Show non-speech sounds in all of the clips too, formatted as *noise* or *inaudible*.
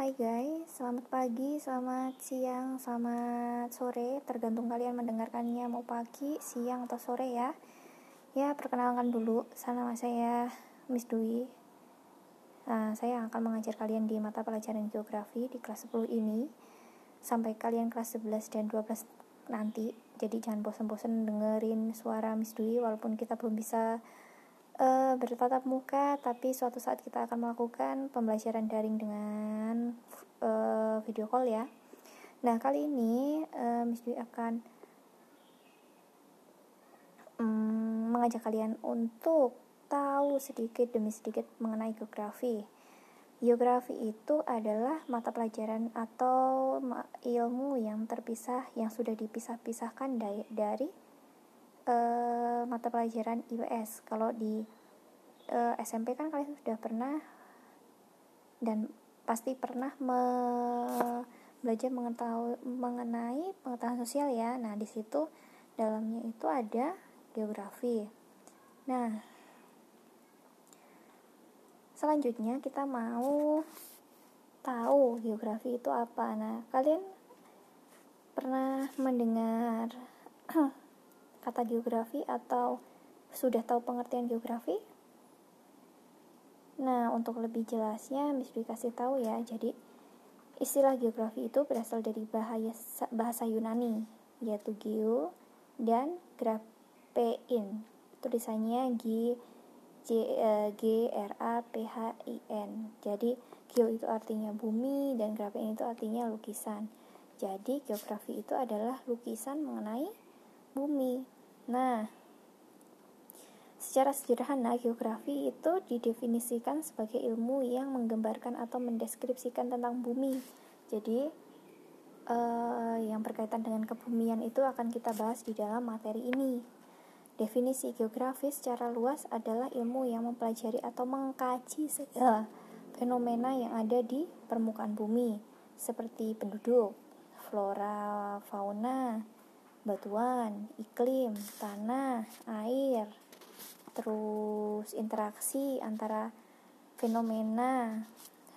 Hai guys, selamat pagi, selamat siang, selamat sore. Tergantung kalian mendengarkannya mau pagi, siang, atau sore ya. Ya, perkenalkan dulu, nama saya Miss Dwi. Nah, Saya akan mengajar kalian di mata pelajaran geografi di kelas 10 ini. Sampai kalian kelas 11 dan 12 nanti. Jadi jangan bosan-bosan dengerin suara Miss Dwi Walaupun kita belum bisa uh, bertatap muka, tapi suatu saat kita akan melakukan pembelajaran daring dengan uh, video call ya. Nah kali ini uh, Miss Dwi akan um, mengajak kalian untuk tahu sedikit demi sedikit mengenai geografi. Geografi itu adalah mata pelajaran atau ilmu yang terpisah yang sudah dipisah-pisahkan dari, dari uh, mata pelajaran IPS kalau di uh, eh, SMP kan kalian sudah pernah dan pasti pernah me belajar mengetahui mengenai pengetahuan sosial ya. Nah di situ dalamnya itu ada geografi. Nah selanjutnya kita mau tahu geografi itu apa. Nah kalian pernah mendengar *clears throat* kata geografi atau sudah tahu pengertian geografi? Nah, untuk lebih jelasnya, Miss Dwi kasih tahu ya. Jadi, istilah geografi itu berasal dari bahasa, bahasa Yunani, yaitu geo dan graphein. Tulisannya G J, uh, G R A P H I N. Jadi, geo itu artinya bumi dan graphein itu artinya lukisan. Jadi, geografi itu adalah lukisan mengenai bumi. Nah, secara sederhana geografi itu didefinisikan sebagai ilmu yang menggambarkan atau mendeskripsikan tentang bumi. Jadi, eh, yang berkaitan dengan kebumian itu akan kita bahas di dalam materi ini. Definisi geografi secara luas adalah ilmu yang mempelajari atau mengkaji segala fenomena yang ada di permukaan bumi, seperti penduduk, flora, fauna, batuan, iklim, tanah, air, terus interaksi antara fenomena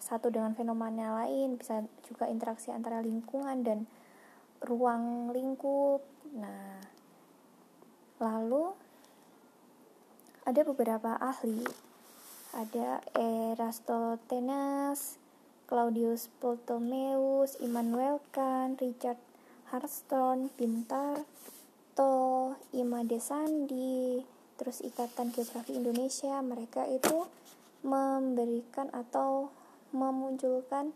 satu dengan fenomena lain, bisa juga interaksi antara lingkungan dan ruang lingkup. Nah, lalu ada beberapa ahli, ada Eratosthenes, Claudius Ptolemaeus, Immanuel Kant, Richard Hurston, Pintar, To, Imade Sandi, terus Ikatan Geografi Indonesia, mereka itu memberikan atau memunculkan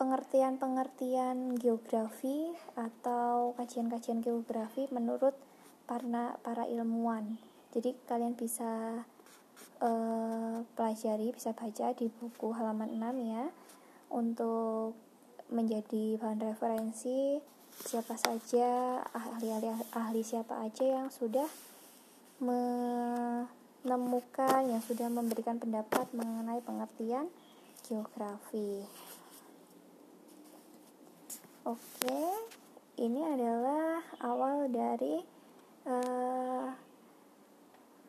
pengertian-pengertian geografi atau kajian-kajian geografi menurut para para ilmuwan. Jadi kalian bisa uh, pelajari, bisa baca di buku halaman 6 ya untuk menjadi bahan referensi siapa saja ahli-ahli ahli siapa aja yang sudah menemukan yang sudah memberikan pendapat mengenai pengertian geografi. Oke, ini adalah awal dari uh,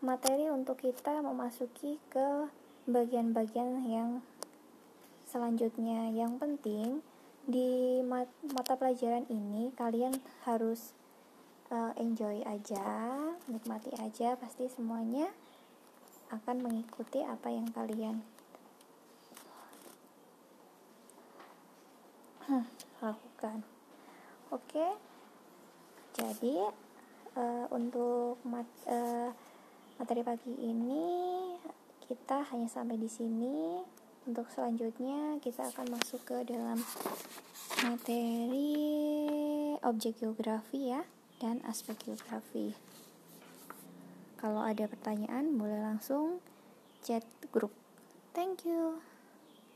materi untuk kita memasuki ke bagian-bagian yang selanjutnya. Yang penting di mata pelajaran ini kalian harus uh, enjoy aja, nikmati aja, pasti semuanya akan mengikuti apa yang kalian *clears throat* lakukan. Oke, jadi uh, untuk mat, uh, materi pagi ini kita hanya sampai di sini untuk selanjutnya kita akan masuk ke dalam materi objek geografi ya dan aspek geografi. Kalau ada pertanyaan boleh langsung chat grup. Thank you